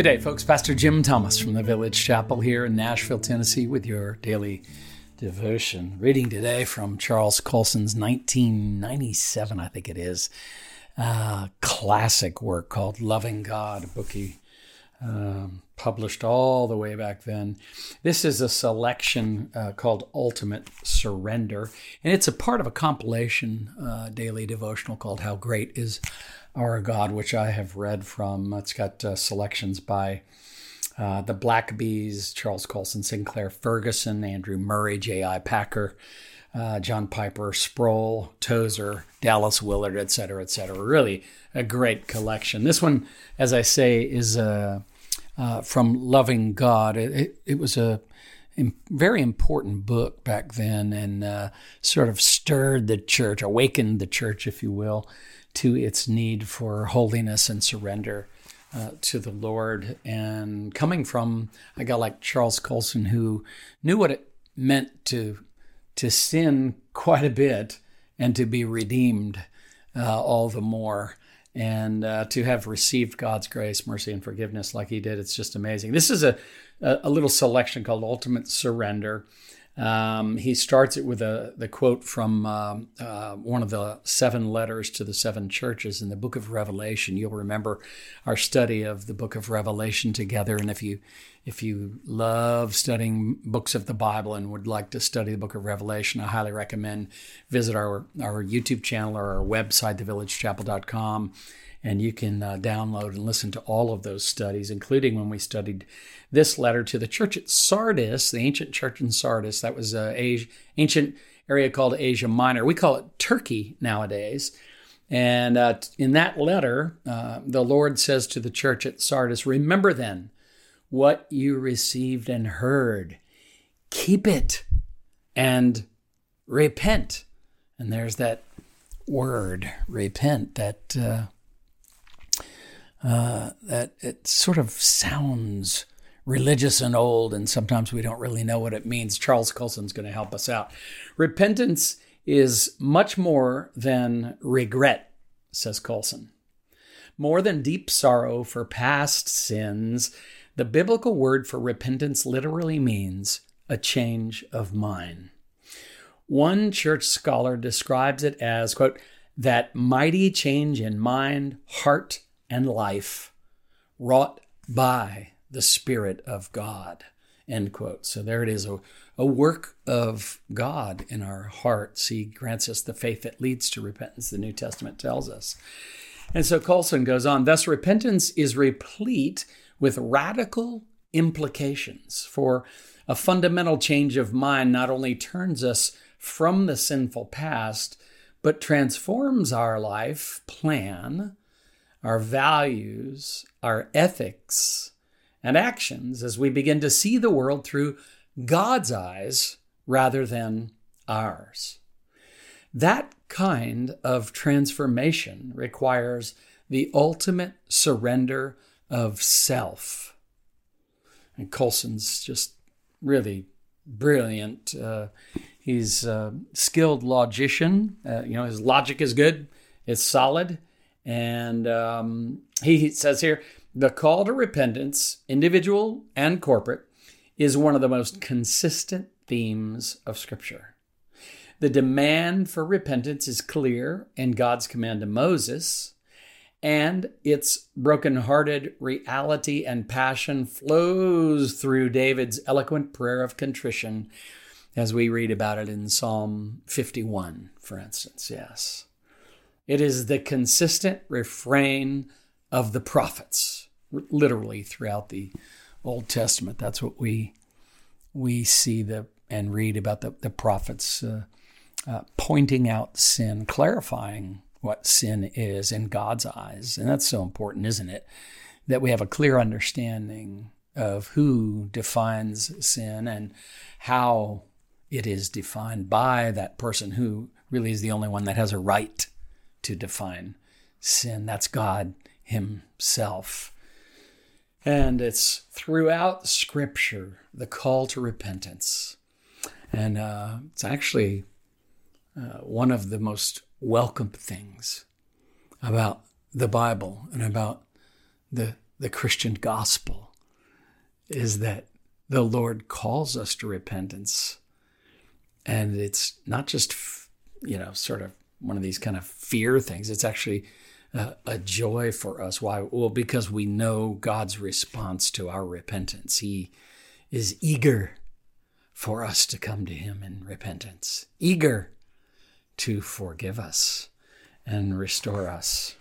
Good day, folks. Pastor Jim Thomas from the Village Chapel here in Nashville, Tennessee, with your daily devotion. Reading today from Charles Colson's 1997, I think it is, uh, classic work called Loving God, a book he um, published all the way back then. This is a selection uh, called Ultimate Surrender, and it's a part of a compilation uh, daily devotional called How Great Is Our God, which I have read from. It's got uh, selections by uh, the Blackabys, Charles Colson, Sinclair Ferguson, Andrew Murray, J.I. Packer. Uh, John Piper, Sproul, Tozer, Dallas Willard, et cetera, et cetera. Really a great collection. This one, as I say, is a uh, from Loving God. It, it, it was a very important book back then and uh, sort of stirred the church, awakened the church, if you will, to its need for holiness and surrender uh, to the Lord. And coming from a guy like Charles Colson, who knew what it meant to to sin quite a bit and to be redeemed uh, all the more and uh, to have received God's grace, mercy, and forgiveness like he did, it's just amazing. This is a, a, little selection called Ultimate Surrender. Um, he starts it with a the quote from um, uh, one of the seven letters to the seven churches in the book of Revelation. You'll remember our study of the book of Revelation together, and if you if you love studying books of the Bible and would like to study the book of Revelation, I highly recommend visit our our YouTube channel or our website, thevillagechapel.com and you can uh, download and listen to all of those studies, including when we studied this letter to the church at Sardis, the ancient church in Sardis. That was an uh, ancient area called Asia Minor. We call it Turkey nowadays. And uh, in that letter, uh, the Lord says to the church at Sardis, Remember then what you received and heard, keep it and repent. And there's that word, repent, that uh, uh, that it sort of sounds religious and old, and sometimes we don't really know what it means. Charles Colson's going to help us out. Repentance is much more than regret, says Colson. More than deep sorrow for past sins, the biblical word for repentance literally means a change of mind. One church scholar describes it as, quote, that mighty change in mind, heart, and life wrought by the Spirit of God. End quote. So there it is, a, a work of God in our hearts. He grants us the faith that leads to repentance, the New Testament tells us. And so Colson goes on, thus repentance is replete with radical implications. For a fundamental change of mind not only turns us from the sinful past, but transforms our life plan our values, our ethics, and actions as we begin to see the world through God's eyes rather than ours. That kind of transformation requires the ultimate surrender of self. And Colson's just really brilliant. Uh, he's a skilled logician. Uh, you know, his logic is good, it's solid, and um, he says here the call to repentance, individual and corporate, is one of the most consistent themes of Scripture. The demand for repentance is clear in God's command to Moses, and its broken-hearted reality and passion flows through David's eloquent prayer of contrition as we read about it in Psalm 51, for instance. Yes. It is the consistent refrain of the prophets, literally throughout the Old Testament. That's what we we see the and read about the, the prophets uh, uh, pointing out sin, clarifying what sin is in God's eyes. And that's so important, isn't it? That we have a clear understanding of who defines sin and how it is defined by that person who really is the only one that has a right to define sin. That's God Himself. And it's throughout Scripture the call to repentance. And uh, it's actually uh, one of the most welcome things about the Bible and about the, the Christian gospel is that the Lord calls us to repentance. And it's not just, you know, sort of one of these kind of fear things. It's actually a, a joy for us. Why? Well, because we know God's response to our repentance. He is eager for us to come to Him in repentance, eager to forgive us and restore us.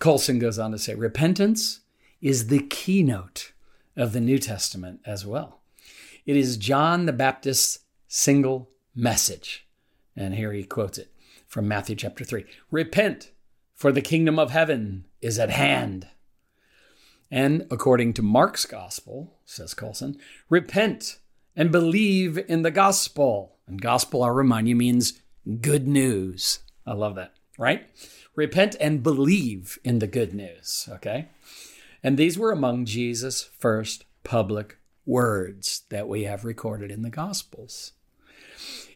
Colson goes on to say repentance is the keynote of the New Testament as well. It is John the Baptist's single message. And here he quotes it from Matthew chapter 3 Repent, for the kingdom of heaven is at hand. And according to Mark's gospel, says Colson, repent and believe in the gospel. And gospel, I'll remind you, means good news. I love that, right? Repent and believe in the good news, okay? And these were among Jesus' first public words that we have recorded in the Gospels.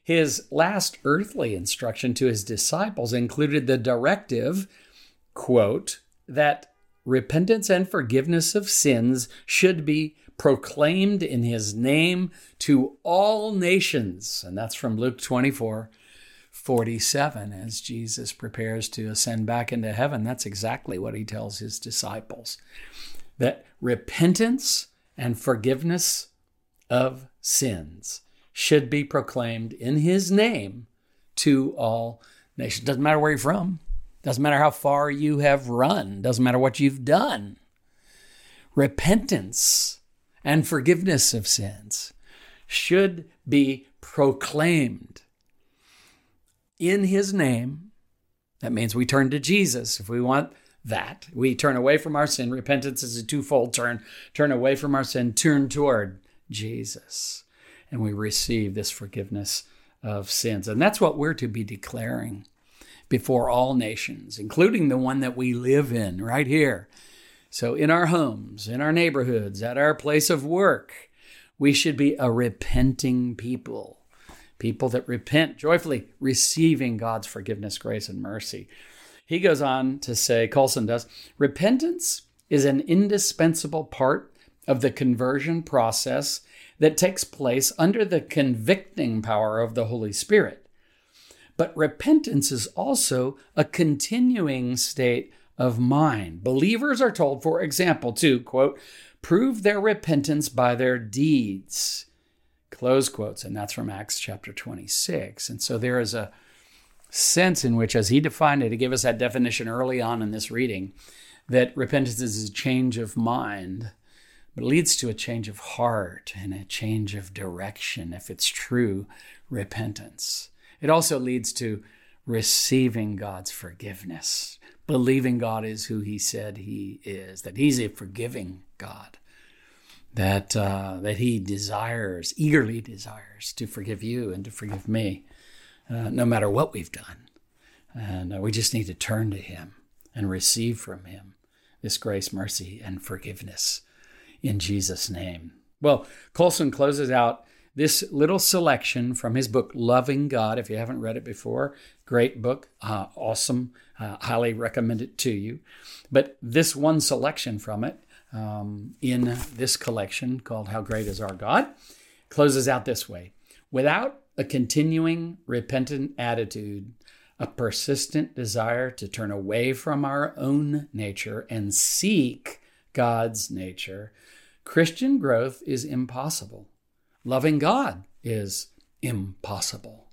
His last earthly instruction to his disciples included the directive, quote, that repentance and forgiveness of sins should be proclaimed in his name to all nations. And that's from Luke 24, 47. As Jesus prepares to ascend back into heaven, that's exactly what he tells his disciples that repentance and forgiveness of sins should be proclaimed in his name to all nations. Doesn't matter where you're from, doesn't matter how far you have run, doesn't matter what you've done. Repentance and forgiveness of sins should be proclaimed in his name. That means we turn to Jesus if we want that. We turn away from our sin. Repentance is a twofold turn. Turn away from our sin, turn toward Jesus. And we receive this forgiveness of sins. And that's what we're to be declaring before all nations, including the one that we live in right here. So, in our homes, in our neighborhoods, at our place of work, we should be a repenting people. People that repent joyfully, receiving God's forgiveness, grace, and mercy. He goes on to say, Colson does, repentance is an indispensable part of the conversion process that takes place under the convicting power of the Holy Spirit. But repentance is also a continuing state of mind. Believers are told, for example, to, quote, prove their repentance by their deeds, close quotes. And that's from Acts chapter 26. And so there is a sense in which, as he defined it, to give us that definition early on in this reading, that repentance is a change of mind, but leads to a change of heart and a change of direction if it's true repentance. It also leads to receiving God's forgiveness, believing God is who He said He is, that He's a forgiving God, that uh, that He desires, eagerly desires, to forgive you and to forgive me uh, no matter what we've done. And uh, we just need to turn to Him and receive from Him this grace, mercy, and forgiveness in Jesus' name. Well, Colson closes out this little selection from his book, Loving God. If you haven't read it before, great book, uh, awesome. Uh, highly recommend it to you. But this one selection from it um, in this collection called How Great Is Our God closes out this way Without a continuing repentant attitude, a persistent desire to turn away from our own nature and seek God's nature, Christian growth is impossible. Loving God is impossible.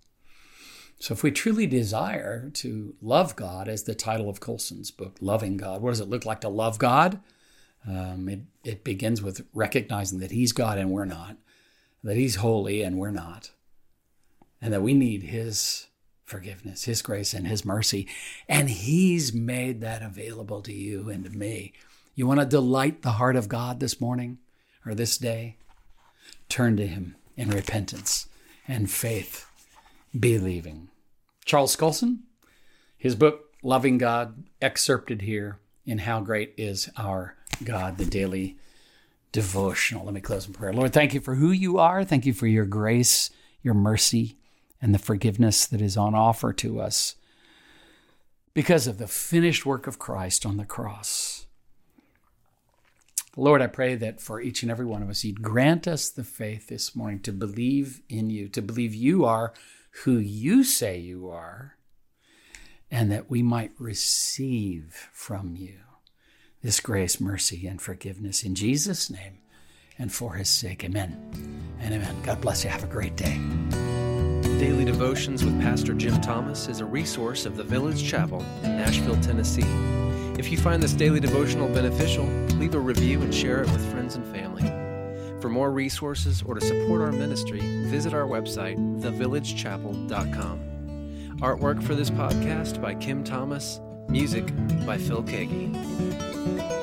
So, if we truly desire to love God, as the title of Colson's book, Loving God, what does it look like to love God? Um, it, it begins with recognizing that He's God and we're not, that He's holy and we're not, and that we need His forgiveness, His grace, and His mercy. And He's made that available to you and to me. You want to delight the heart of God this morning or this day? Turn to Him in repentance and faith, believing. Charles Colson, his book, Loving God, excerpted here in How Great Is Our God, the daily devotional. Let me close in prayer. Lord, thank you for who you are. Thank you for your grace, your mercy, and the forgiveness that is on offer to us because of the finished work of Christ on the cross. Lord, I pray that for each and every one of us, you'd grant us the faith this morning to believe in you, to believe you are who you say you are, and that we might receive from you this grace, mercy, and forgiveness. In Jesus' name and for his sake. Amen and amen. God bless you. Have a great day. Daily Devotions with Pastor Jim Thomas is a resource of the Village Chapel in Nashville, Tennessee. If you find this daily devotional beneficial, leave a review and share it with friends and family. For more resources or to support our ministry, visit our website, thevillagechapel.com. Artwork for this podcast by Kim Thomas, music by Phil Keaggy.